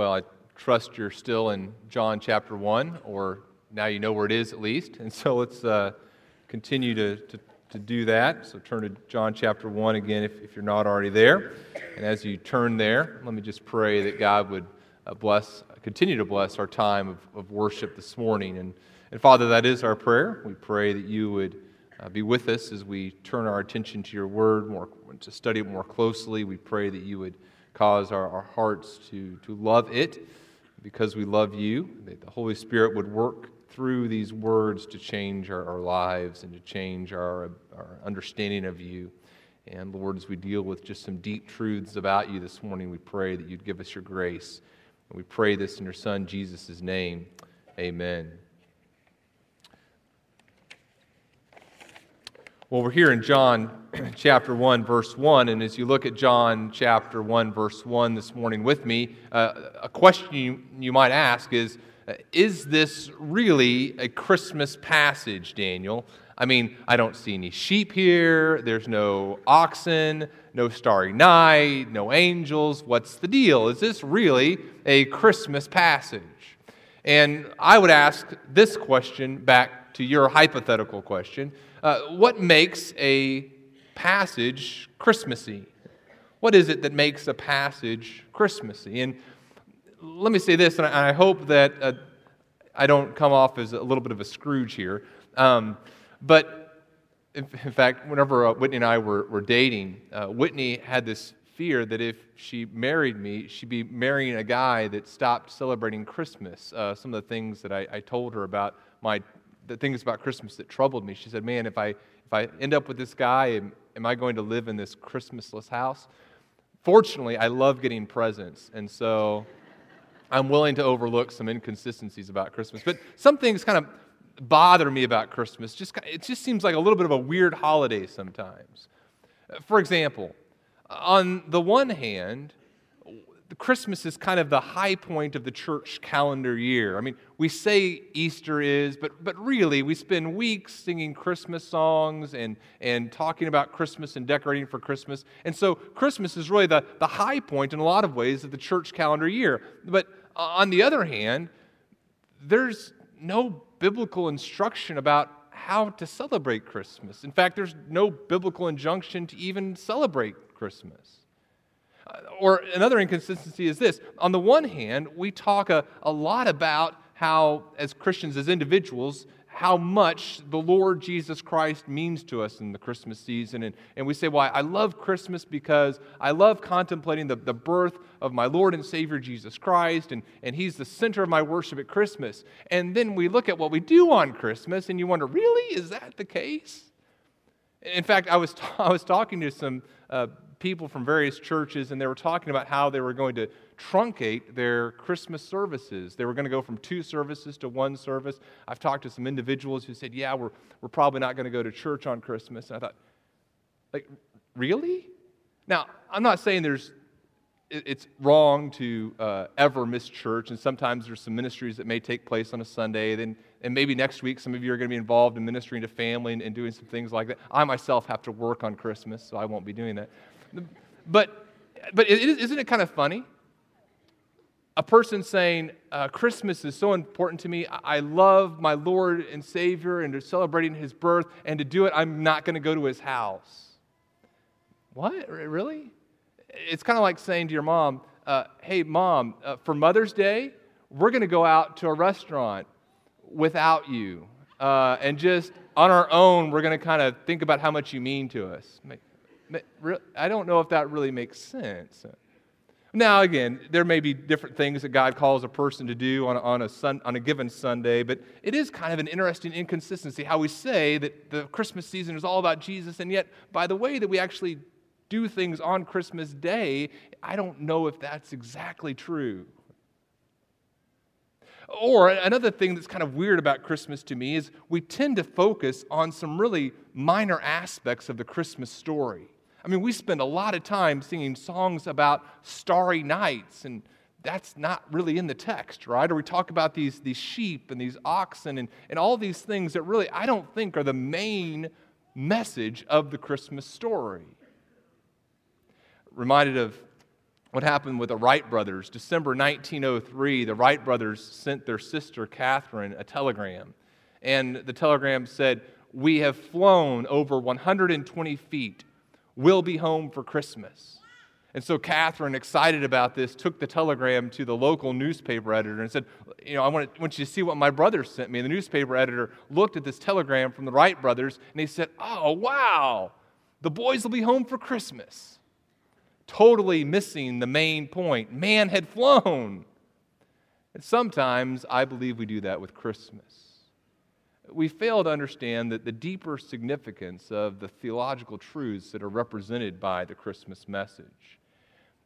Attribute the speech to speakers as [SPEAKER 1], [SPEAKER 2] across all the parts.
[SPEAKER 1] Well, I trust you're still in John chapter 1, or now you know where it is at least. And so let's uh, continue to, to, to, do that. So turn to John chapter 1 again if, if you're not already there. And as you turn there, let me just pray that God would uh, bless, continue to bless our time of, of worship this morning. And, and Father, that is our prayer. We pray that you would uh, be with us as we turn our attention to your word, more, to study it more closely. We pray that you would cause our, our hearts to, to love it because we love you, that the Holy Spirit would work through these words to change our, our lives and to change our, our understanding of you. And Lord, as we deal with just some deep truths about you this morning, we pray that you'd give us your grace. And we pray this in your Son, Jesus' name. Amen. Well, we're here in John chapter 1, verse 1. And as you look at John chapter 1, verse 1 this morning with me, uh, a question you, you might ask is uh, Is this really a Christmas passage, Daniel? I mean, I don't see any sheep here. There's no oxen, no starry night, no angels. What's the deal? Is this really a Christmas passage? And I would ask this question back to your hypothetical question uh, What makes a passage Christmassy? What is it that makes a passage Christmassy? And let me say this, and I, hope that uh, I don't come off as a little bit of a Scrooge here. Um, but in, in, fact, whenever uh, Whitney and I were, were dating, uh, Whitney had this fear that if she married me, she'd be marrying a guy that stopped celebrating Christmas. Uh, some of the things that I, I, told her about my the things about Christmas that troubled me. She said, "Man, if I if I end up with this guy, am, am I going to live in this Christmasless house?" Fortunately, I love getting presents, and so I'm willing to overlook some inconsistencies about Christmas. But some things kind of bother me about Christmas. Just it just seems like a little bit of a weird holiday sometimes. For example, on the one hand, Christmas is kind of the high point of the church calendar year. I mean, we say Easter is, but, but really, we spend weeks singing Christmas songs and, and talking about Christmas and decorating for Christmas. And so, Christmas is really the, the high point in a lot of ways of the church calendar year. But on the other hand, there's no biblical instruction about how to celebrate Christmas. In fact, there's no biblical injunction to even celebrate Christmas. Or another inconsistency is this on the one hand, we talk a, a lot about how, as Christians, as individuals, how much the Lord Jesus Christ means to us in the Christmas season. And, and we say, Well, I love Christmas because I love contemplating the, the birth of my Lord and Savior Jesus Christ, and, and He's the center of my worship at Christmas. And then we look at what we do on Christmas, and you wonder, Really? Is that the case? In fact, I was, t- I was talking to some uh, people from various churches, and they were talking about how they were going to truncate their Christmas services. They were going to go from two services to one service. I've talked to some individuals who said, Yeah, we're, we're probably not going to go to church on Christmas. And I thought, like, really? Now, I'm not saying there's it's wrong to uh, ever miss church, and sometimes there's some ministries that may take place on a Sunday. Then, and maybe next week, some of you are going to be involved in ministering to family and, and doing some things like that. I myself have to work on Christmas, so I won't be doing that. But, but isn't it kind of funny? A person saying, uh, Christmas is so important to me. I love my Lord and Savior and they're celebrating his birth, and to do it, I'm not going to go to his house. What? Really? It's kind of like saying to your mom, uh, Hey, mom, uh, for Mother's Day, we're going to go out to a restaurant without you. Uh, and just on our own, we're going to kind of think about how much you mean to us. I don't know if that really makes sense. Now, again, there may be different things that God calls a person to do on a, on, a sun, on a given Sunday, but it is kind of an interesting inconsistency how we say that the Christmas season is all about Jesus, and yet by the way that we actually do things on Christmas Day, I don't know if that's exactly true. Or another thing that's kind of weird about Christmas to me is we tend to focus on some really minor aspects of the Christmas story. I mean, we spend a lot of time singing songs about starry nights, and that's not really in the text, right? Or we talk about these, these sheep and these oxen and, and all these things that really I don't think are the main message of the Christmas story. Reminded of what happened with the Wright brothers. December 1903, the Wright brothers sent their sister Katharine a telegram. And the telegram said, We have flown over 120 feet. We'll be home for Christmas. And so Katharine, excited about this, took the telegram to the local newspaper editor and said, You know, I want, to, want you to see what my brother sent me. And the newspaper editor looked at this telegram from the Wright brothers and he said, Oh, wow, the boys will be home for Christmas totally missing the main point. Man had flown. And sometimes I believe we do that with Christmas. We fail to understand that the deeper significance of the theological truths that are represented by the Christmas message.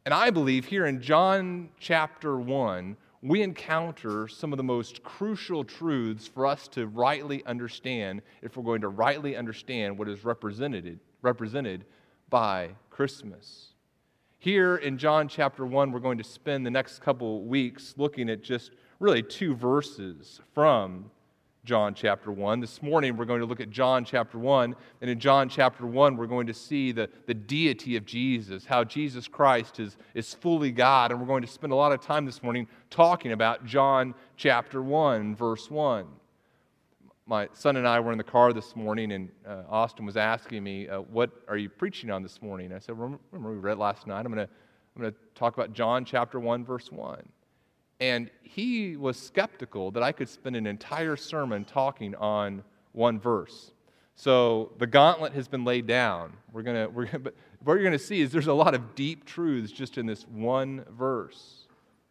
[SPEAKER 1] And I believe here in John chapter 1, we encounter some of the most crucial truths for us to rightly understand if we're going to rightly understand what is represented, represented by Christmas. Here in John chapter 1, we're going to spend the next couple weeks looking at just really two verses from John chapter 1. This morning, we're going to look at John chapter 1. And in John chapter 1, we're going to see the, the deity of Jesus, how Jesus Christ is, is fully God. And we're going to spend a lot of time this morning talking about John chapter 1, verse 1 my son and I were in the car this morning, and uh, Austin was asking me, uh, What are you preaching on this morning? I said, Remember, we read last night? I'm going to I'm going to talk about John chapter 1, verse 1. And he was skeptical that I could spend an entire sermon talking on one verse. So the gauntlet has been laid down. We're to, we're, but what you're going to see is there's a lot of deep truths just in this one verse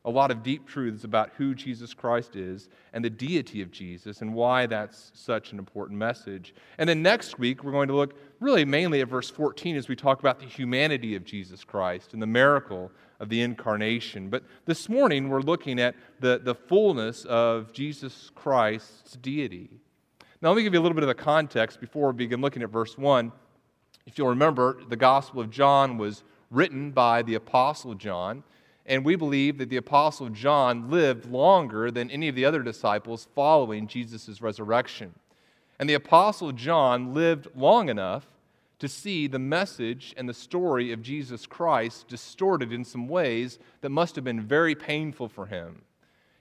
[SPEAKER 1] a lot of deep truths about who Jesus Christ is and the deity of Jesus and why that's such an important message. And then next week, we're going to look really mainly at verse 14 as we talk about the humanity of Jesus Christ and the miracle of the incarnation. But this morning, we're looking at the, the fullness of Jesus Christ's deity. Now, let me give you a little bit of the context before we begin looking at verse 1. If you'll remember, the Gospel of John was written by the Apostle John. And we believe that the Apostle John lived longer than any of the other disciples following Jesus' resurrection. And the Apostle John lived long enough to see the message and the story of Jesus Christ distorted in some ways that must have been very painful for him.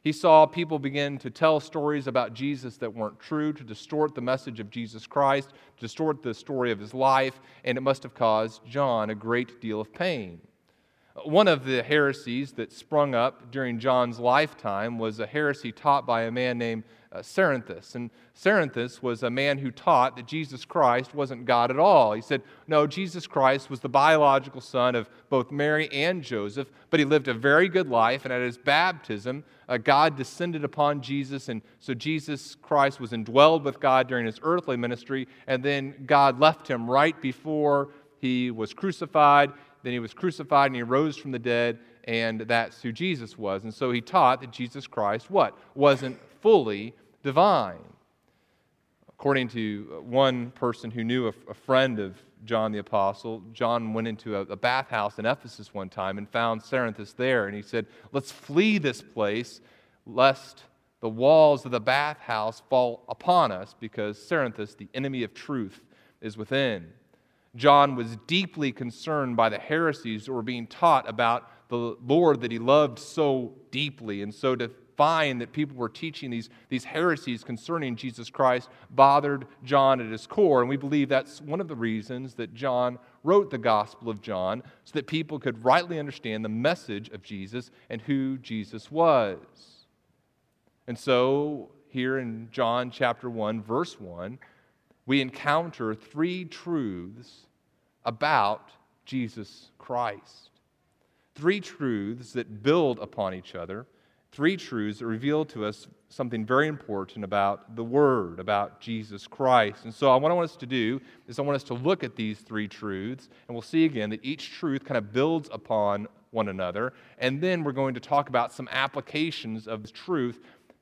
[SPEAKER 1] He saw people begin to tell stories about Jesus that weren't true, to distort the message of Jesus Christ, to distort the story of his life, and it must have caused John a great deal of pain. One of the heresies that sprung up during John's lifetime was a heresy taught by a man named uh. And Cerinthus was a man who taught that Jesus Christ wasn't God at all. He said, no, Jesus Christ was the biological son of both Mary and Joseph, but he lived a very good life, and at his baptism, uh, God descended upon Jesus, and so Jesus Christ was indwelled with God during his earthly ministry, and then God left him right before he was crucified then he was crucified and he rose from the dead, and that's who Jesus was. And so he taught that Jesus Christ, what? Wasn't fully divine. According to one person who knew a, a friend of John the Apostle, John went into a, a bathhouse in Ephesus one time and found Cerinthus there, and he said, Let's flee this place, lest the walls of the bathhouse fall upon us, because Cerinthus, the enemy of truth, is within. John was deeply concerned by the heresies that were being taught about the Lord that he loved so deeply. And so to find that people were teaching these, these heresies concerning Jesus Christ bothered John at his core. And we believe that's one of the reasons that John wrote the Gospel of John, so that people could rightly understand the message of Jesus and who Jesus was. And so, here in John chapter 1, verse 1, we encounter three truths about Jesus Christ. Three truths that build upon each other, three truths that reveal to us something very important about the Word, about Jesus Christ. And so, what I want us to do is I want us to look at these three truths, and we'll see again that each truth kind of builds upon one another. And then we're going to talk about some applications of the truth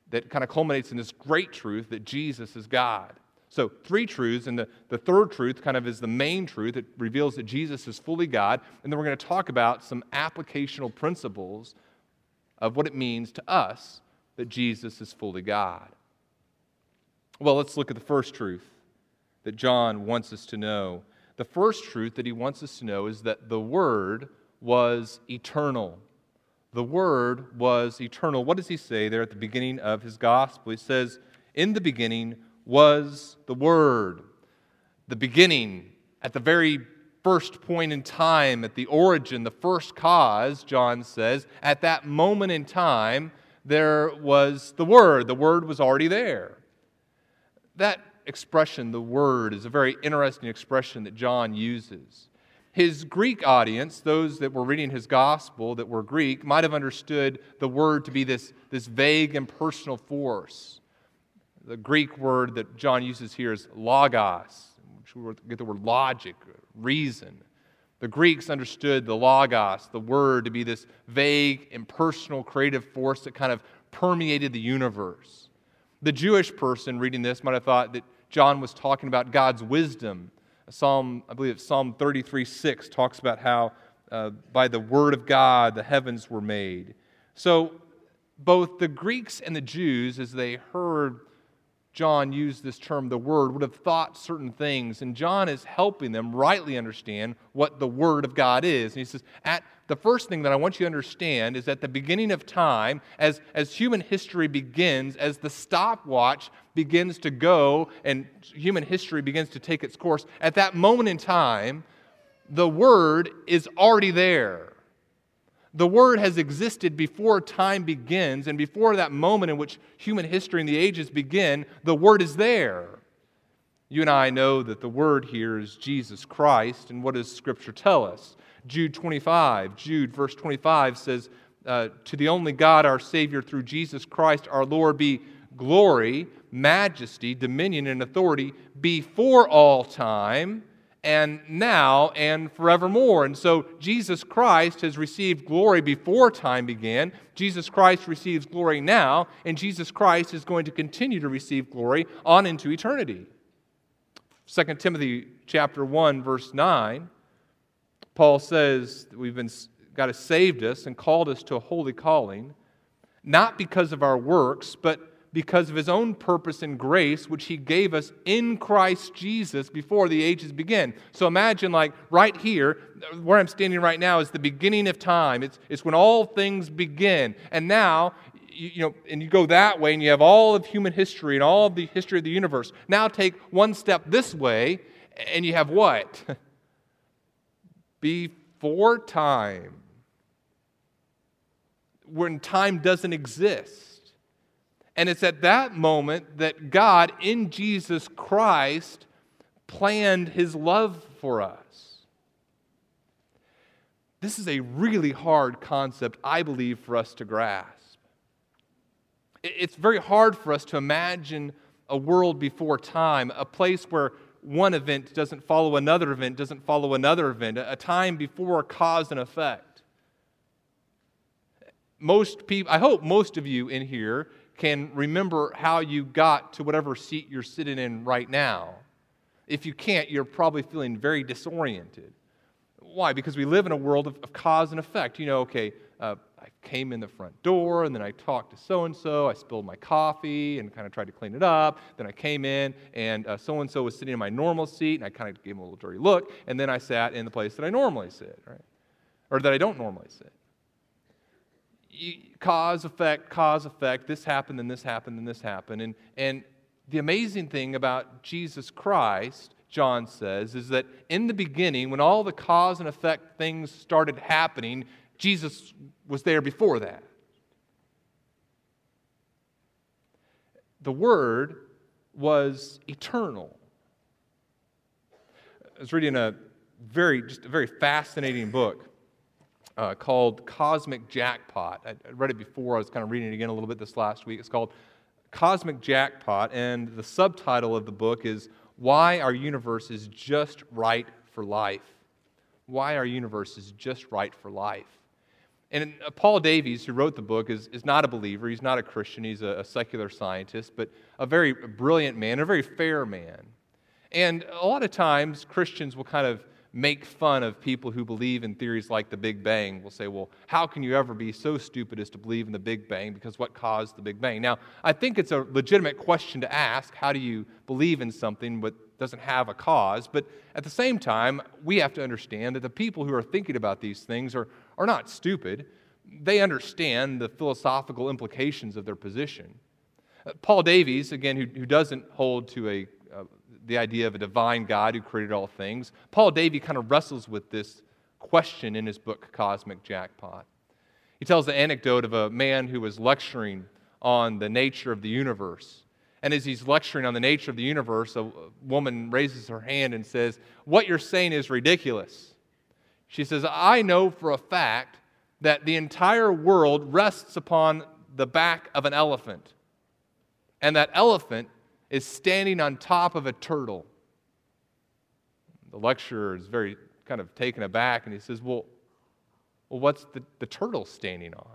[SPEAKER 1] that kind of culminates in this great truth that Jesus is God. So, three truths, and the, the third truth kind of is the main truth. It reveals that Jesus is fully God. And then we're going to talk about some applicational principles of what it means to us that Jesus is fully God. Well, let's look at the first truth that John wants us to know. The first truth that he wants us to know is that the Word was eternal. The Word was eternal. What does he say there at the beginning of his gospel? He says, In the beginning was the Word. The beginning, at the very first point in time, at the origin, the first cause, John says, at that moment in time, there was the Word. The Word was already there. That expression, the Word, is a very interesting expression that John uses. His Greek audience, those that were reading his gospel that were Greek, might have understood the word to be this, this vague impersonal force. The Greek word that John uses here is logos, which we get the word logic, reason. The Greeks understood the logos, the word, to be this vague, impersonal, creative force that kind of permeated the universe. The Jewish person reading this might have thought that John was talking about God's wisdom Psalm, I believe it's Psalm 33 6 talks about how uh, by the word of God the heavens were made. So both the Greeks and the Jews, as they heard John used this term, the Word, would have thought certain things. And John is helping them rightly understand what the Word of God is. And he says, at the first thing that I want you to understand is at the beginning of time, as, as human history begins, as the stopwatch begins to go and human history begins to take its course, at that moment in time, the Word is already there. The Word has existed before time begins, and before that moment in which human history and the ages begin, the Word is there. You and I know that the Word here is Jesus Christ, and what does Scripture tell us? Jude 25, Jude, verse 25 says, uh, To the only God, our Savior, through Jesus Christ, our Lord, be glory, majesty, dominion, and authority before all time and now and forevermore. And so Jesus Christ has received glory before time began. Jesus Christ receives glory now, and Jesus Christ is going to continue to receive glory on into eternity. 2 Timothy chapter 1 verse 9 Paul says we've been God has saved us and called us to a holy calling not because of our works but because of his own purpose and grace, which he gave us in Christ Jesus before the ages begin. So imagine, like, right here, where I'm standing right now is the beginning of time. It's, it's when all things begin. And now, you, you know, and you go that way, and you have all of human history and all of the history of the universe. Now take one step this way, and you have what? Before time. When time doesn't exist and it's at that moment that God, in Jesus Christ, planned his love for us. This is a really hard concept, I believe, for us to grasp. It's very hard for us to imagine a world before time, a place where one event doesn't follow another event, doesn't follow another event, a time before cause and effect. Most people, I hope most of you in here can remember how you got to whatever seat you're sitting in right now. If you can't, you're probably feeling very disoriented. Why? Because we live in a world of, of cause and effect. You know, okay, uh, I came in the front door and then I talked to so and so. I spilled my coffee and kind of tried to clean it up. Then I came in and so and so was sitting in my normal seat and I kind of gave him a little dirty look. And then I sat in the place that I normally sit, right? Or that I don't normally sit cause, effect, cause, effect. This happened, and this happened, and this happened. And, and the amazing thing about Jesus Christ, John says, is that in the beginning, when all the cause and effect things started happening, Jesus was there before that. The Word was eternal. I was reading a very, just a very fascinating book uh, called Cosmic Jackpot. I, I read it before, I was kind of reading it again a little bit this last week. It's called Cosmic Jackpot, and the subtitle of the book is Why Our Universe is Just Right for Life. Why Our Universe is Just Right for Life. And uh, Paul Davies, who wrote the book, is, is not a believer. He's not a Christian. He's a, a secular scientist, but a very brilliant man, a very fair man. And a lot of times, Christians will kind of make fun of people who believe in theories like the Big Bang. We'll say, well, how can you ever be so stupid as to believe in the Big Bang? Because what caused the Big Bang? Now, I think it's a legitimate question to ask. How do you believe in something but doesn't have a cause? But at the same time, we have to understand that the people who are thinking about these things are, are not stupid. They understand the philosophical implications of their position. Uh, Paul Davies, again, who, who doesn't hold to a the idea of a divine God who created all things. Paul Davy kind of wrestles with this question in his book, Cosmic Jackpot. He tells the anecdote of a man who was lecturing on the nature of the universe. And as he's lecturing on the nature of the universe, a woman raises her hand and says, What you're saying is ridiculous. She says, I know for a fact that the entire world rests upon the back of an elephant. And that elephant is standing on top of a turtle. The lecturer is very kind of taken aback and he says, Well, well what's the, the turtle standing on?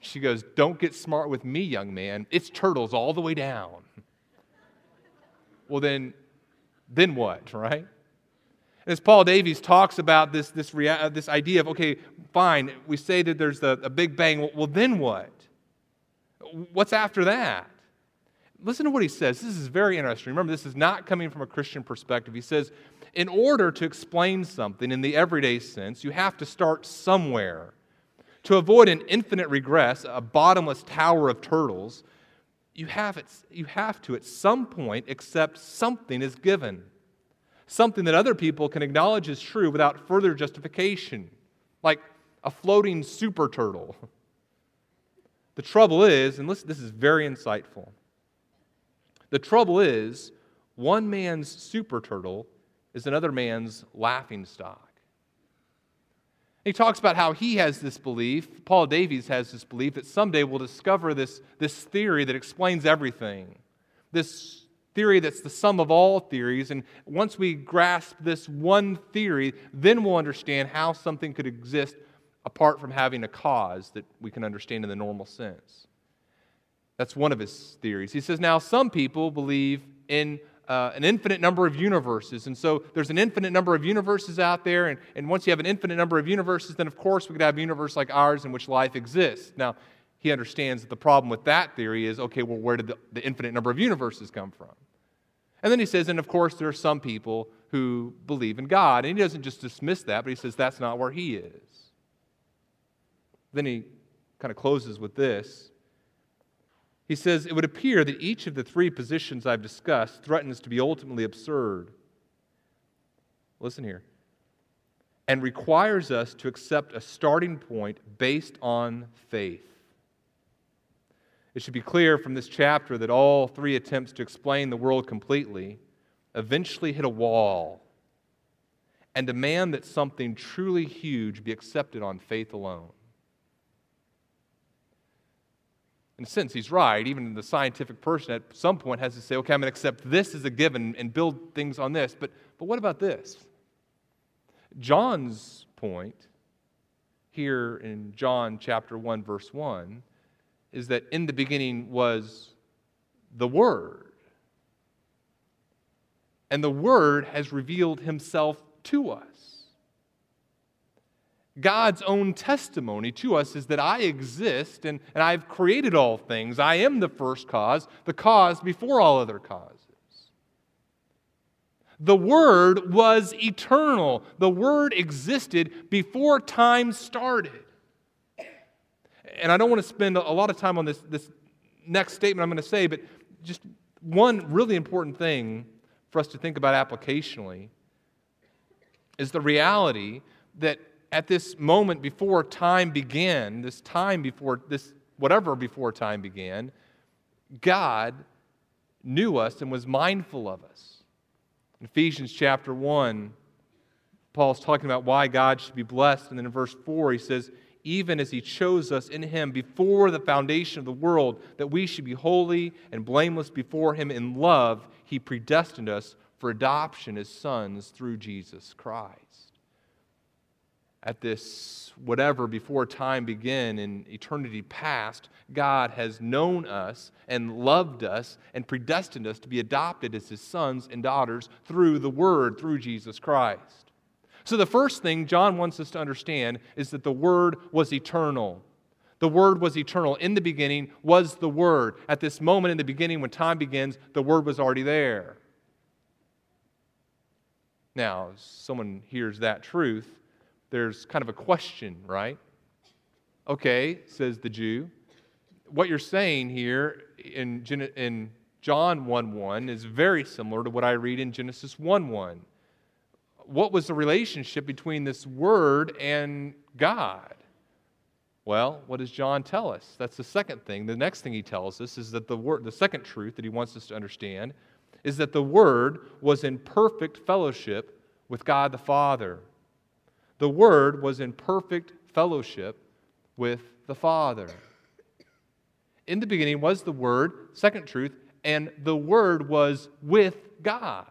[SPEAKER 1] She goes, Don't get smart with me, young man. It's turtles all the way down. well, then, then what, right? As Paul Davies talks about this, this, rea- uh, this idea of, okay, fine, we say that there's a, a big bang. Well, well, then what? What's after that? Listen to what he says. This is very interesting. Remember, this is not coming from a Christian perspective. He says, in order to explain something in the everyday sense, you have to start somewhere. To avoid an infinite regress, a bottomless tower of turtles, you have, it, you have to, at some point, accept something is given. Something that other people can acknowledge is true without further justification, like a floating super turtle. The trouble is, and listen, this is very insightful the trouble is, one man's super turtle is another man's laughing stock. He talks about how he has this belief, Paul Davies has this belief, that someday we'll discover this, this theory that explains everything. This theory that's the sum of all theories. And once we grasp this one theory, then we'll understand how something could exist apart from having a cause that we can understand in the normal sense. That's one of his theories. He says, now some people believe in uh, an infinite number of universes. And so there's an infinite number of universes out there. And, and once you have an infinite number of universes, then of course we could have a universe like ours in which life exists. Now, he understands that the problem with that theory is okay, well, where did the, the infinite number of universes come from? And then he says, and of course, there are some people who believe in God. And he doesn't just dismiss that, but he says that's not where he is. Then he kind of closes with this he says, It would appear that each of the three positions I've discussed threatens to be ultimately absurd. Listen here. And requires us to accept a starting point based on faith. It should be clear from this chapter that all three attempts to explain the world completely eventually hit a wall and demand that something truly huge be accepted on faith alone. In a sense, he's right. Even the scientific person at some point has to say, okay, I'm going to accept this as a given and build things on this. But, but what about this? John's point here in John chapter 1, verse 1, is that in the beginning was the Word. And the Word has revealed himself to us. God's own testimony to us is that I exist and, and I've created all things. I am the first cause, the cause before all other causes. The Word was eternal, the Word existed before time started. And I don't want to spend a lot of time on this, this next statement I'm going to say, but just one really important thing for us to think about applicationally is the reality that at this moment before time began, this time before, this whatever before time began, God knew us and was mindful of us. In Ephesians chapter 1, Paul's talking about why God should be blessed. And then in verse 4, he says, Even as he chose us in him before the foundation of the world, that we should be holy and blameless before him in love, he predestined us for adoption as sons through Jesus Christ at this whatever before time began in eternity past, God has known us and loved us and predestined us to be adopted as his sons and daughters through the Word, through Jesus Christ. So, the first thing John wants us to understand is that the Word was eternal. The Word was eternal. In the beginning was the Word. At this moment in the beginning, when time begins, the Word was already there. Now, someone hears that truth, there's kind of a question, right? Okay, says the Jew. What you're saying here in, in John 1 1 is very similar to what I read in Genesis 1 1. What was the relationship between this Word and God? Well, what does John tell us? That's the second thing. The next thing he tells us is that the word, the second truth that he wants us to understand is that the Word was in perfect fellowship with God the Father. The Word was in perfect fellowship with the Father. In the beginning was the Word, second truth, and the Word was with God.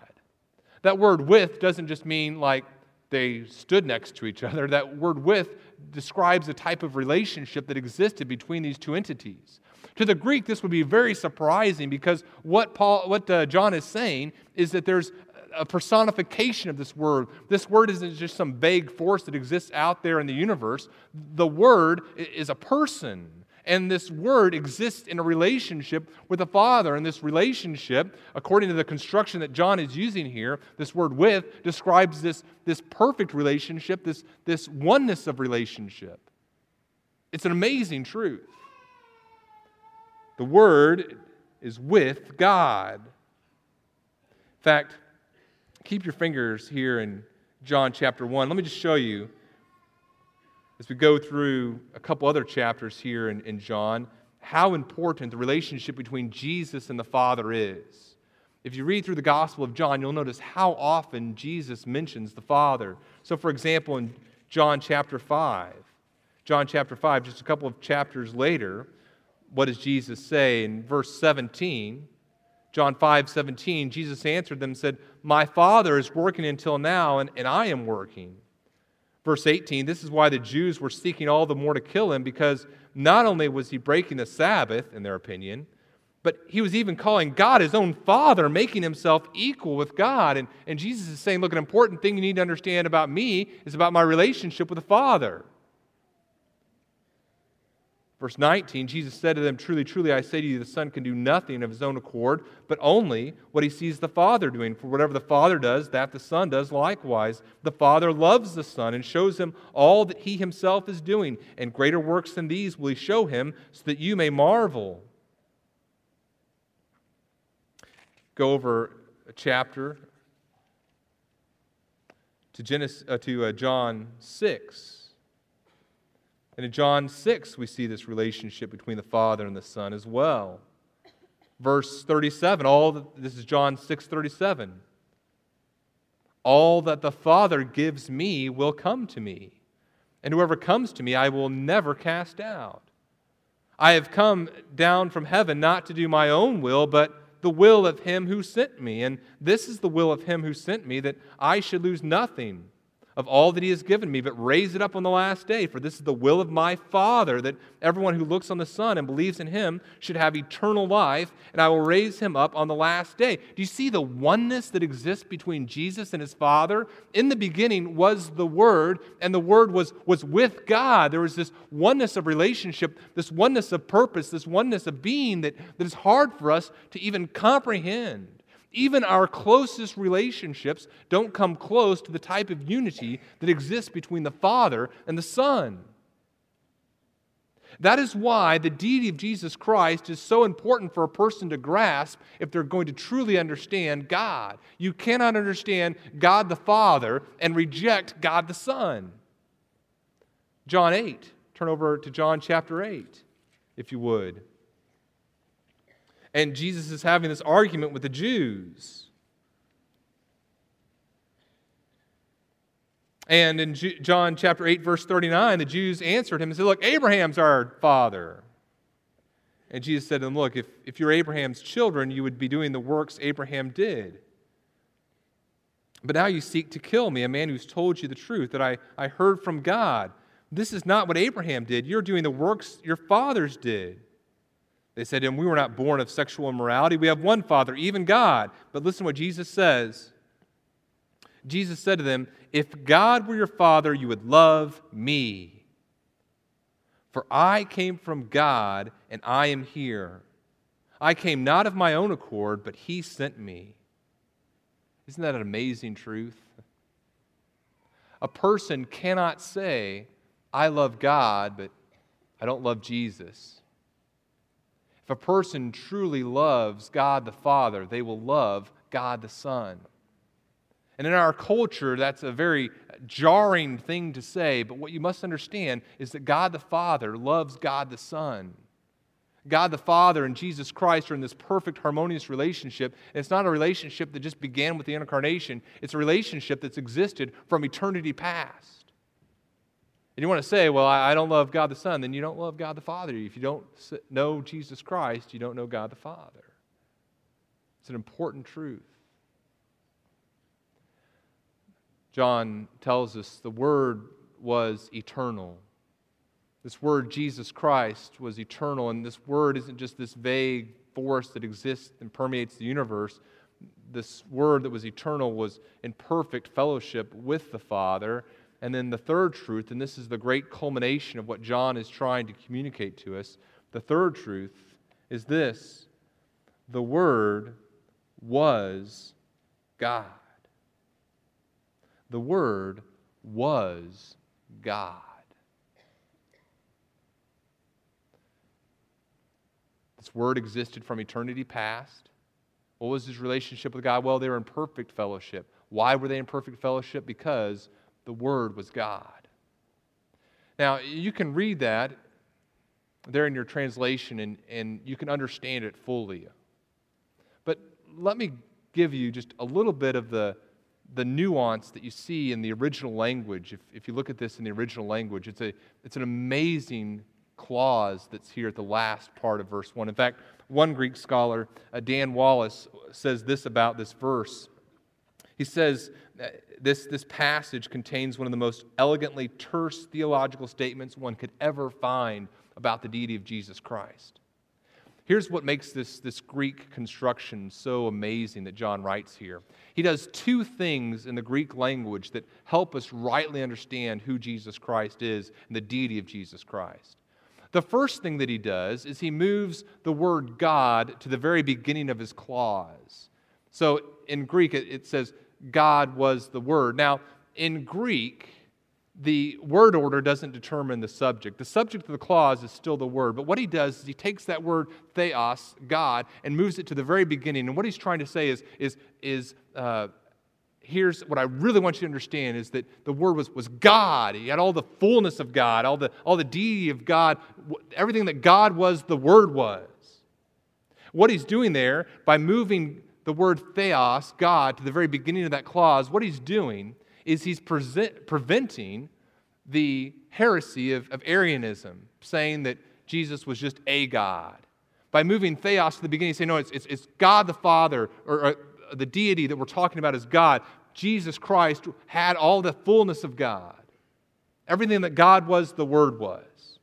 [SPEAKER 1] That word with doesn't just mean like they stood next to each other. That word with describes a type of relationship that existed between these two entities. To the Greek, this would be very surprising because what, Paul, what uh, John is saying is that there's a personification of this word. This word isn't just some vague force that exists out there in the universe. The word is a person. And this word exists in a relationship with the Father. And this relationship, according to the construction that John is using here, this word with describes this, this perfect relationship, this, this oneness of relationship. It's an amazing truth. The Word is with God. In fact, keep your fingers here in John chapter 1. Let me just show you as we go through a couple other chapters here in, in John, how important the relationship between Jesus and the Father is. If you read through the Gospel of John, you'll notice how often Jesus mentions the Father. So, for example, in John chapter 5, John chapter 5, just a couple of chapters later, what does Jesus say in verse 17? John 5 17, Jesus answered them and said, My Father is working until now, and, and I am working. Verse 18 this is why the Jews were seeking all the more to kill him, because not only was he breaking the Sabbath, in their opinion, but he was even calling God his own Father, making himself equal with God. And, and Jesus is saying, Look, an important thing you need to understand about me is about my relationship with the Father. Verse 19, Jesus said to them, Truly, truly, I say to you, the Son can do nothing of his own accord, but only what he sees the Father doing. For whatever the Father does, that the Son does likewise. The Father loves the Son and shows him all that he himself is doing, and greater works than these will he show him, so that you may marvel. Go over a chapter to, Genesis, uh, to uh, John 6. And in John 6, we see this relationship between the Father and the Son as well. Verse 37, all this is John 6 37. All that the Father gives me will come to me, and whoever comes to me I will never cast out. I have come down from heaven not to do my own will, but the will of him who sent me. And this is the will of him who sent me, that I should lose nothing of all that he has given me, but raise it up on the last day. For this is the will of my Father, that everyone who looks on the Son and believes in him should have eternal life, and I will raise him up on the last day. Do you see the oneness that exists between Jesus and his Father? In the beginning was the Word, and the Word was, was with God. There was this oneness of relationship, this oneness of purpose, this oneness of being that, that is hard for us to even comprehend. Even our closest relationships don't come close to the type of unity that exists between the Father and the Son. That is why the deity of Jesus Christ is so important for a person to grasp if they're going to truly understand God. You cannot understand God the Father and reject God the Son. John 8. Turn over to John chapter 8, if you would and Jesus is having this argument with the Jews. And in John chapter 8, verse 39, the Jews answered him and said, Look, Abraham's our father. And Jesus said to them, Look, if, if you're Abraham's children, you would be doing the works Abraham did. But now you seek to kill me, a man who's told you the truth that I, I heard from God. This is not what Abraham did. You're doing the works your fathers did. They said to him, We were not born of sexual immorality. We have one Father, even God. But listen to what Jesus says Jesus said to them, If God were your Father, you would love me. For I came from God, and I am here. I came not of my own accord, but He sent me. Isn't that an amazing truth? A person cannot say, I love God, but I don't love Jesus. If a person truly loves God the Father, they will love God the Son. And in our culture, that's a very jarring thing to say, but what you must understand is that God the Father loves God the Son. God the Father and Jesus Christ are in this perfect, harmonious relationship. And it's not a relationship that just began with the incarnation, it's a relationship that's existed from eternity past. And you want to say, well, I don't love God the Son, then you don't love God the Father. If you don't know Jesus Christ, you don't know God the Father. It's an important truth. John tells us the Word was eternal. This word, Jesus Christ, was eternal, and this word isn't just this vague force that exists and permeates the universe. This word that was eternal was in perfect fellowship with the Father. And then the third truth, and this is the great culmination of what John is trying to communicate to us the third truth is this the Word was God. The Word was God. This Word existed from eternity past. What was his relationship with God? Well, they were in perfect fellowship. Why were they in perfect fellowship? Because the Word was God. Now, you can read that there in your translation and, and you can understand it fully. But let me give you just a little bit of the, the nuance that you see in the original language. If, if you look at this in the original language, it's, a, it's an amazing clause that's here at the last part of verse 1. In fact, one Greek scholar, uh, Dan Wallace, says this about this verse. He says this, this passage contains one of the most elegantly terse theological statements one could ever find about the deity of Jesus Christ. Here's what makes this, this Greek construction so amazing that John writes here. He does two things in the Greek language that help us rightly understand who Jesus Christ is and the deity of Jesus Christ. The first thing that he does is he moves the word God to the very beginning of his clause. So in Greek, it, it says, God was the Word. Now, in Greek, the word order doesn't determine the subject. The subject of the clause is still the word. But what he does is he takes that word theos, God, and moves it to the very beginning. And what he's trying to say is, is, is uh, here's what I really want you to understand is that the word was, was God. He had all the fullness of God, all the, all the deity of God. Everything that God was, the word was. What he's doing there by moving the word theos, God, to the very beginning of that clause, what he's doing is he's present, preventing the heresy of, of Arianism, saying that Jesus was just a God. By moving theos to the beginning, saying, no, it's, it's, it's God the Father, or, or uh, the deity that we're talking about is God. Jesus Christ had all the fullness of God. Everything that God was, the Word was.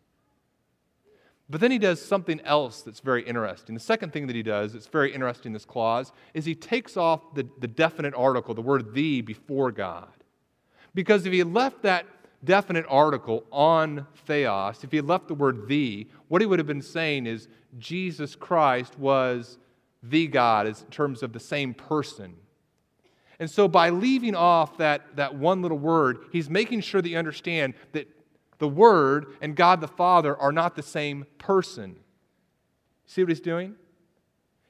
[SPEAKER 1] But then he does something else that's very interesting. The second thing that he does that's very interesting in this clause is he takes off the, the definite article, the word the, before God. Because if he left that definite article on theos, if he left the word the, what he would have been saying is Jesus Christ was the God in terms of the same person. And so by leaving off that, that one little word, he's making sure that you understand that the Word and God the Father are not the same person. See what he's doing?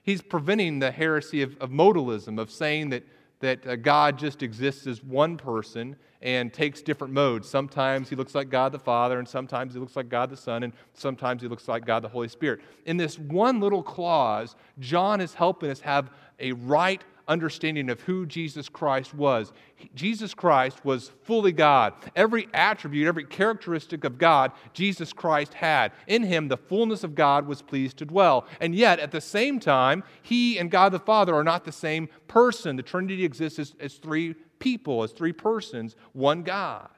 [SPEAKER 1] He's preventing the heresy of, of modalism, of saying that, that uh, God just exists as one person and takes different modes. Sometimes he looks like God the Father, and sometimes he looks like God the Son, and sometimes he looks like God the Holy Spirit. In this one little clause, John is helping us have a right understanding of who Jesus Christ was. Jesus Christ was fully God. Every attribute, every characteristic of God, Jesus Christ had. In him, the fullness of God was pleased to dwell. And yet, at the same time, he and God the Father are not the same person. The Trinity exists as, as three people, as three persons, one God.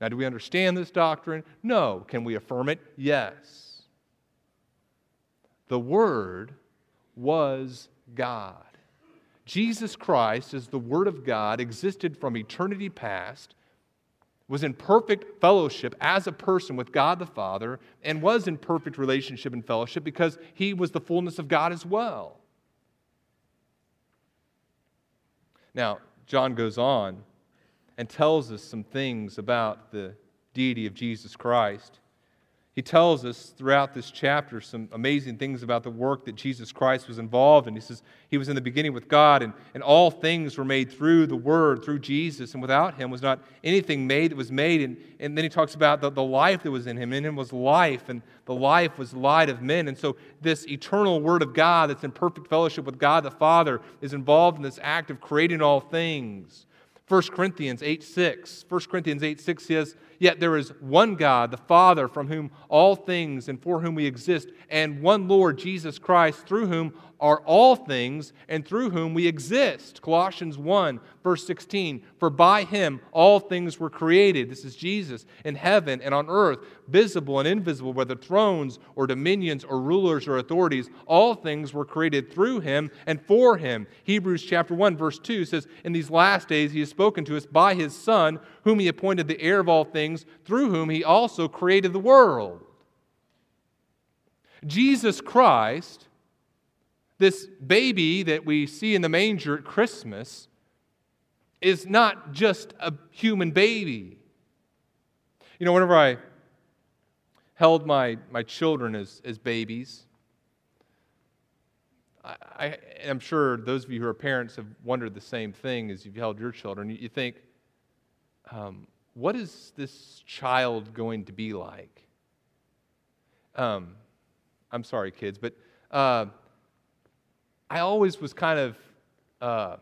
[SPEAKER 1] Now, do we understand this doctrine? No. Can we affirm it? Yes. The Word was God. Jesus Christ, as the Word of God, existed from eternity past, was in perfect fellowship as a person with God the Father, and was in perfect relationship and fellowship because he was the fullness of God as well. Now, John goes on and tells us some things about the deity of Jesus Christ. He tells us throughout this chapter some amazing things about the work that Jesus Christ was involved in. He says he was in the beginning with God, and, and all things were made through the Word, through Jesus, and without him was not anything made that was made. And, and then he talks about the, the life that was in him. In him was life, and the life was light of men. And so this eternal Word of God that's in perfect fellowship with God the Father is involved in this act of creating all things. 1 Corinthians 8 6. 1 Corinthians 8 6 says, Yet there is one God, the Father, from whom all things and for whom we exist, and one Lord, Jesus Christ, through whom are all things and through whom we exist. Colossians 1, verse 16. For by him all things were created. This is Jesus in heaven and on earth, visible and invisible, whether thrones or dominions or rulers or authorities. All things were created through him and for him. Hebrews chapter 1, verse 2 says, In these last days he has spoken to us by his Son, whom he appointed the heir of all things, through whom he also created the world. Jesus Christ this baby that we see in the manger at Christmas is not just a human baby. You know, whenever I held my, my children as, as babies, I, am sure those of you who are parents have wondered the same thing as you've held your children. You, you think, um, what is this child going to be like? Um, I'm sorry, kids, but uh, I always was kind of, uh,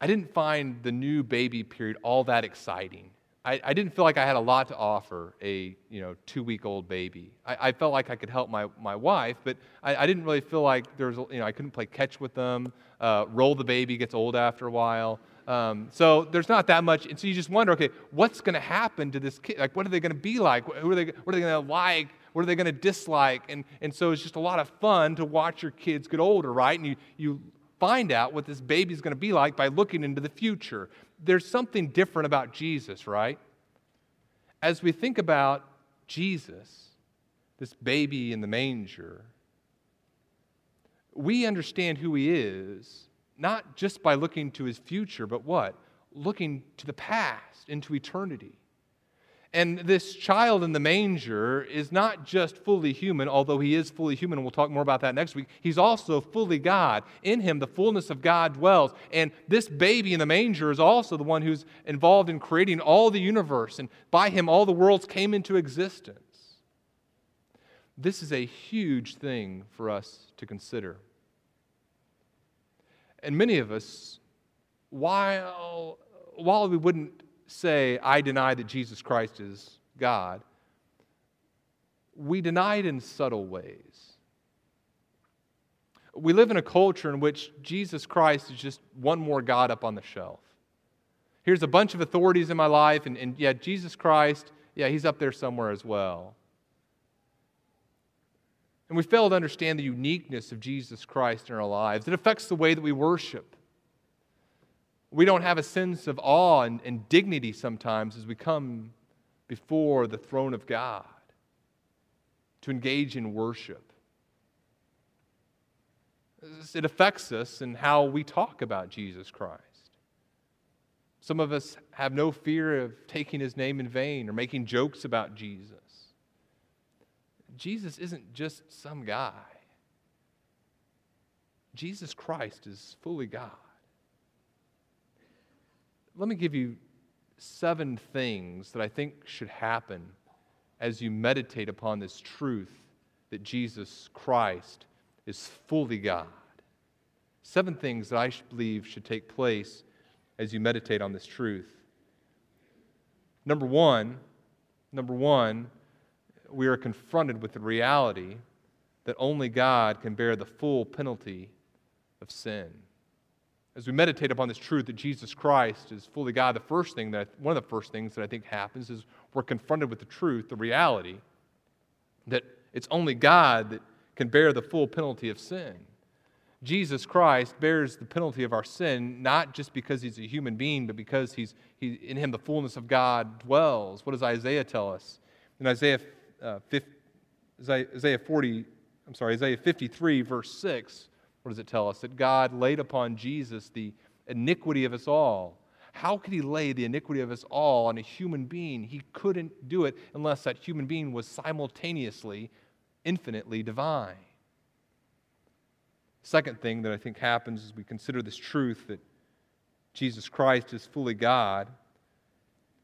[SPEAKER 1] I didn't find the new baby period all that exciting. I, I, didn't feel like I had a lot to offer a you know two week old baby. I, I, felt like I could help my, my wife, but I, I, didn't really feel like there was you know I couldn't play catch with them. Uh, roll the baby gets old after a while. Um, so there's not that much, and so you just wonder, okay, what's going to happen to this kid? Like, what are they going to be like? Who are they? What are they going to like? What are they going to dislike? And, and so it's just a lot of fun to watch your kids get older, right? And you, you find out what this baby is going to be like by looking into the future. There's something different about Jesus, right? As we think about Jesus, this baby in the manger, we understand who he is not just by looking to his future, but what? Looking to the past, into eternity. And this child in the manger is not just fully human, although he is fully human, and we'll talk more about that next week. He's also fully God. In him, the fullness of God dwells. And this baby in the manger is also the one who's involved in creating all the universe, and by him, all the worlds came into existence. This is a huge thing for us to consider. And many of us, while, while we wouldn't say, I deny that Jesus Christ is God, we deny it in subtle ways. We live in a culture in which Jesus Christ is just one more God up on the shelf. Here's a bunch of authorities in my life, and, and yeah, Jesus Christ, yeah, he's up there somewhere as well. And we fail to understand the uniqueness of Jesus Christ in our lives. It affects the way that we worship. We don't have a sense of awe and, and dignity sometimes as we come before the throne of God to engage in worship. It affects us in how we talk about Jesus Christ. Some of us have no fear of taking his name in vain or making jokes about Jesus. Jesus isn't just some guy, Jesus Christ is fully God let me give you seven things that I think should happen as you meditate upon this truth that Jesus Christ is fully God. Seven things that I believe should take place as you meditate on this truth. Number one, number one, we are confronted with the reality that only God can bear the full penalty of sin as we meditate upon this truth that Jesus Christ is fully God, the first thing that, one of the first things that I think happens is we're confronted with the truth, the reality, that it's only God that can bear the full penalty of sin. Jesus Christ bears the penalty of our sin, not just because he's a human being, but because he's, he, in him the fullness of God dwells. What does Isaiah tell us? In Isaiah, uh, 50, Isaiah 40, I'm sorry, Isaiah 53, verse 6, what does it tell us? That God laid upon Jesus the iniquity of us all. How could he lay the iniquity of us all on a human being? He couldn't do it unless that human being was simultaneously infinitely divine. Second thing that I think happens as we consider this truth that Jesus Christ is fully God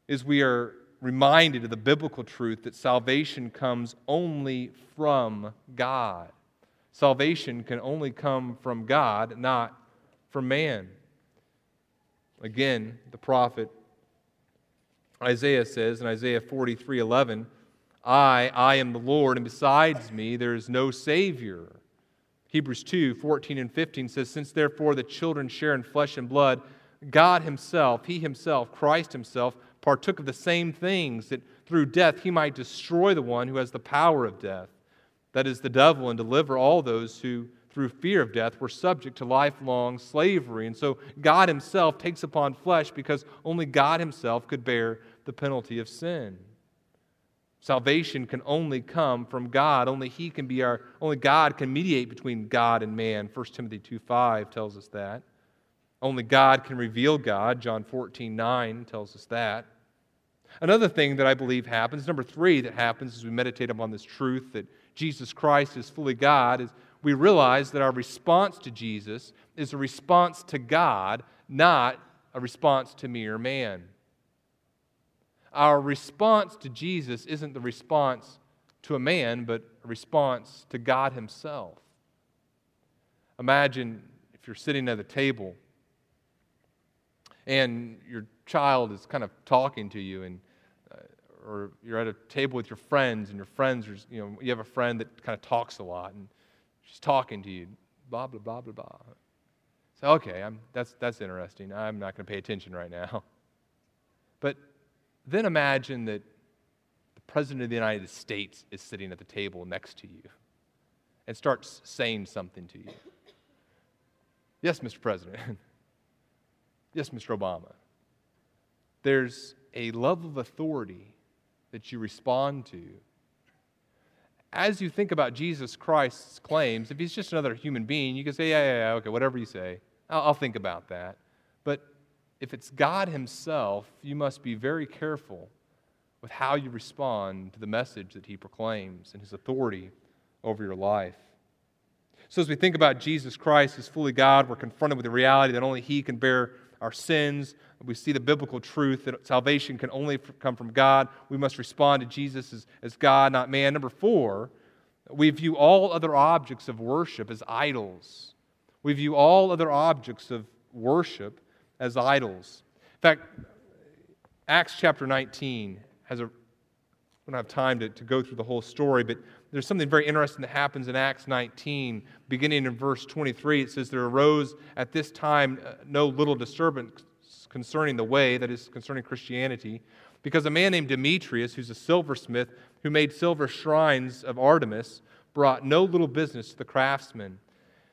[SPEAKER 1] is we are reminded of the biblical truth that salvation comes only from God. Salvation can only come from God, not from man. Again, the prophet Isaiah says in Isaiah 43 11, I, I am the Lord, and besides me there is no Savior. Hebrews 2 14 and 15 says, Since therefore the children share in flesh and blood, God Himself, He Himself, Christ Himself, partook of the same things, that through death He might destroy the one who has the power of death, that is, the devil, and deliver all those who, through fear of death, were subject to lifelong slavery. And so God Himself takes upon flesh because only God Himself could bear the penalty of sin. Salvation can only come from God. Only He can be our, only God can mediate between God and man. 1 Timothy 2 5 tells us that. Only God can reveal God. John 14 9 tells us that. Another thing that I believe happens, number three, that happens as we meditate upon this truth that Jesus Christ is fully God, is we realize that our response to Jesus is a response to God, not a response to mere man our response to Jesus isn't the response to a man, but a response to God Himself. Imagine if you're sitting at a table and your child is kind of talking to you and uh, or you're at a table with your friends and your friends are, you know you have a friend that kind of talks a lot and she's talking to you blah blah blah blah blah so okay I'm, that's that's interesting i'm not going to pay attention right now but then imagine that the President of the United States is sitting at the table next to you and starts saying something to you. Yes, Mr. President. yes, Mr. Obama. There's a level of authority that you respond to. As you think about Jesus Christ's claims, if he's just another human being, you can say, yeah, yeah, yeah, okay, whatever you say. I'll, I'll think about that. But if it's God Himself, you must be very careful with how you respond to the message that He proclaims and His authority over your life. So, as we think about Jesus Christ as fully God, we're confronted with the reality that only He can bear our sins. We see the biblical truth that salvation can only come from God. We must respond to Jesus as, as God, not man. Number four, we view all other objects of worship as idols. We view all other objects of worship as idols. In fact, Acts chapter 19 has a, we don't have time to, to go through the whole story, but there's something very interesting that happens in Acts 19, beginning in verse 23. It says, There arose at this time uh, no little disturbance concerning the way, that is, concerning Christianity, because a man named Demetrius, who's a silversmith, who made silver shrines of Artemis, brought no little business to the craftsmen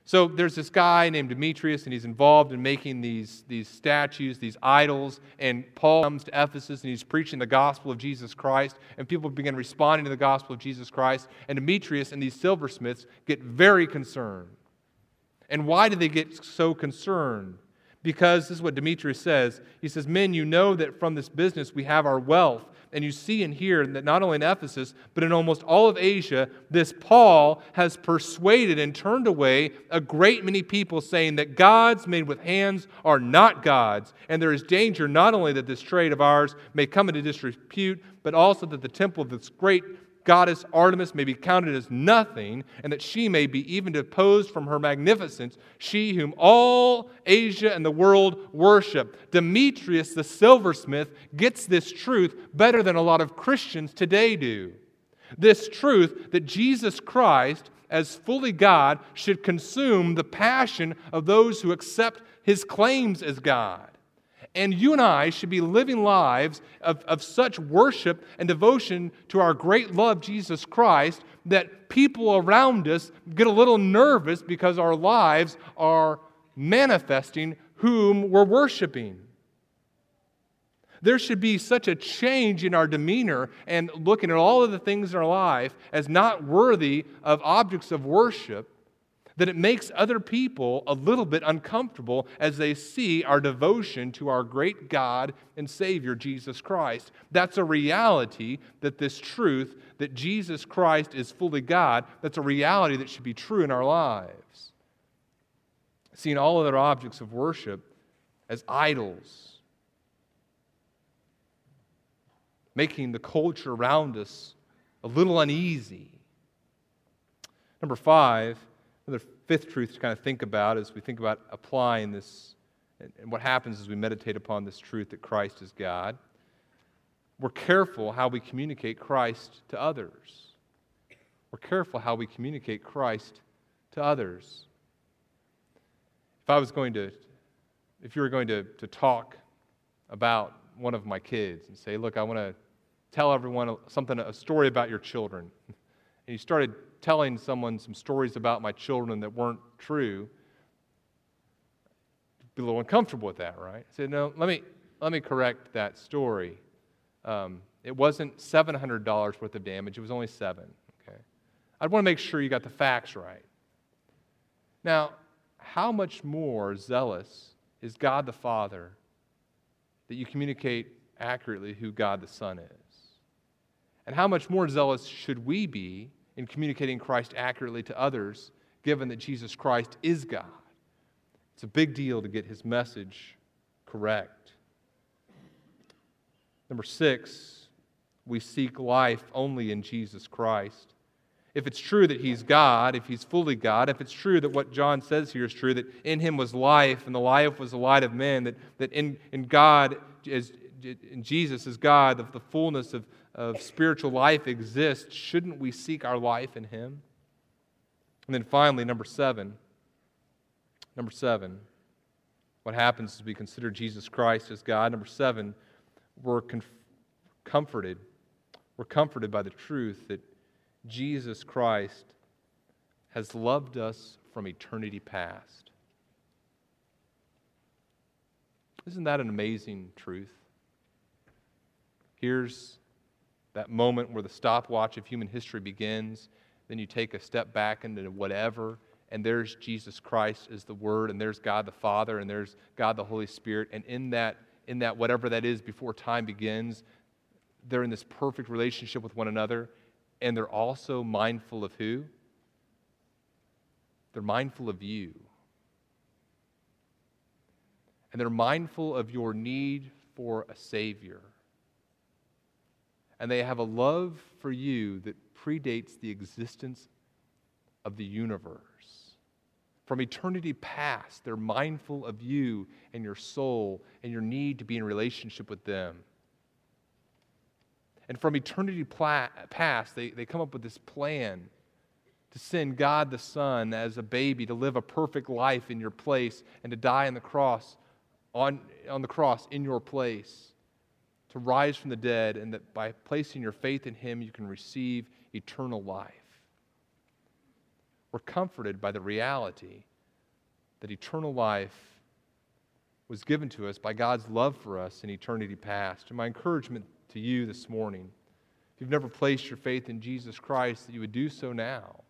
[SPEAKER 1] so there's this guy named Demetrius, and he's involved in making these, these statues, these idols. And Paul comes to Ephesus and he's preaching the gospel of Jesus Christ, and people begin responding to the gospel of Jesus Christ. And Demetrius and these silversmiths get very concerned. And why do they get so concerned? Because this is what Demetrius says. He says, Men, you know that from this business we have our wealth and you see and hear that not only in Ephesus, but in almost all of Asia, this Paul has persuaded and turned away a great many people, saying that gods made with hands are not gods. And there is danger not only that this trade of ours may come into disrepute, but also that the temple of this great goddess Artemis may be counted as nothing, and that she may be even deposed from her magnificence, she whom all Asia and the world worship. Demetrius the silversmith gets this truth better than a lot of Christians today do. This truth that Jesus Christ, as fully God, should consume the passion of those who accept his claims as God. And you and I should be living lives of, of such worship and devotion to our great love, Jesus Christ, that people around us get a little nervous because our lives are manifesting whom we're worshiping. There should be such a change in our demeanor and looking at all of the things in our life as not worthy of objects of worship that it makes other people a little bit uncomfortable as they see our devotion to our great God and Savior, Jesus Christ. That's a reality that this truth that Jesus Christ is fully God, that's a reality that should be true in our lives. Seeing all other objects of worship as idols, making the culture around us a little uneasy. Number five, Another fifth truth to kind of think about as we think about applying this and what happens as we meditate upon this truth that Christ is God. We're careful how we communicate Christ to others. We're careful how we communicate Christ to others. If I was going to, if you were going to, to talk about one of my kids and say, look, I want to tell everyone something, a story about your children, and you started telling someone some stories about my children that weren't true, be a little uncomfortable with that, right? I said, no, let me, let me correct that story. Um, it wasn't $700 worth of damage, it was only seven. Okay? I'd want to make sure you got the facts right. Now, how much more zealous is God the Father that you communicate accurately who God the Son is? And how much more zealous should we be in communicating Christ accurately to others, given that Jesus Christ is God. It's a big deal to get his message correct. Number six, we seek life only in Jesus Christ. If it's true that he's God, if he's fully God, if it's true that what John says here is true, that in him was life and the life was the light of men, that, that in, in God, as, in Jesus is God, the, the fullness of, of spiritual life exists, shouldn't we seek our life in Him? And then finally, number seven. Number seven, what happens as we consider Jesus Christ as God? Number seven, we're conf- comforted. We're comforted by the truth that Jesus Christ has loved us from eternity past. Isn't that an amazing truth? Here's that moment where the stopwatch of human history begins. Then you take a step back into whatever, and there's Jesus Christ as the Word, and there's God the Father, and there's God the Holy Spirit. And in that, in that whatever that is before time begins, they're in this perfect relationship with one another, and they're also mindful of who? They're mindful of you. And they're mindful of your need for a Savior and they have a love for you that predates the existence of the universe. From eternity past, they're mindful of you and your soul and your need to be in relationship with them. And from eternity past, they, they come up with this plan to send God the Son as a baby to live a perfect life in your place and to die on the cross, on, on the cross in your place to rise from the dead, and that by placing your faith in him, you can receive eternal life. We're comforted by the reality that eternal life was given to us by God's love for us in eternity past. And my encouragement to you this morning, if you've never placed your faith in Jesus Christ, that you would do so now.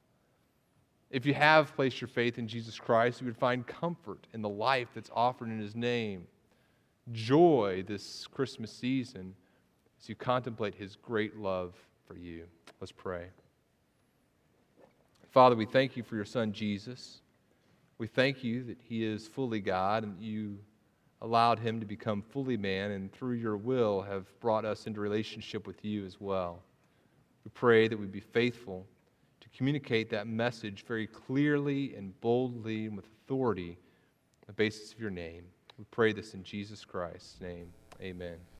[SPEAKER 1] If you have placed your faith in Jesus Christ, you would find comfort in the life that's offered in his name joy this Christmas season as you contemplate his great love for you. Let's pray. Father, we thank you for your son Jesus. We thank you that he is fully God and you allowed him to become fully man and through your will have brought us into relationship with you as well. We pray that we be faithful to communicate that message very clearly and boldly and with authority on the basis of your name. We pray this in Jesus Christ's name. Amen.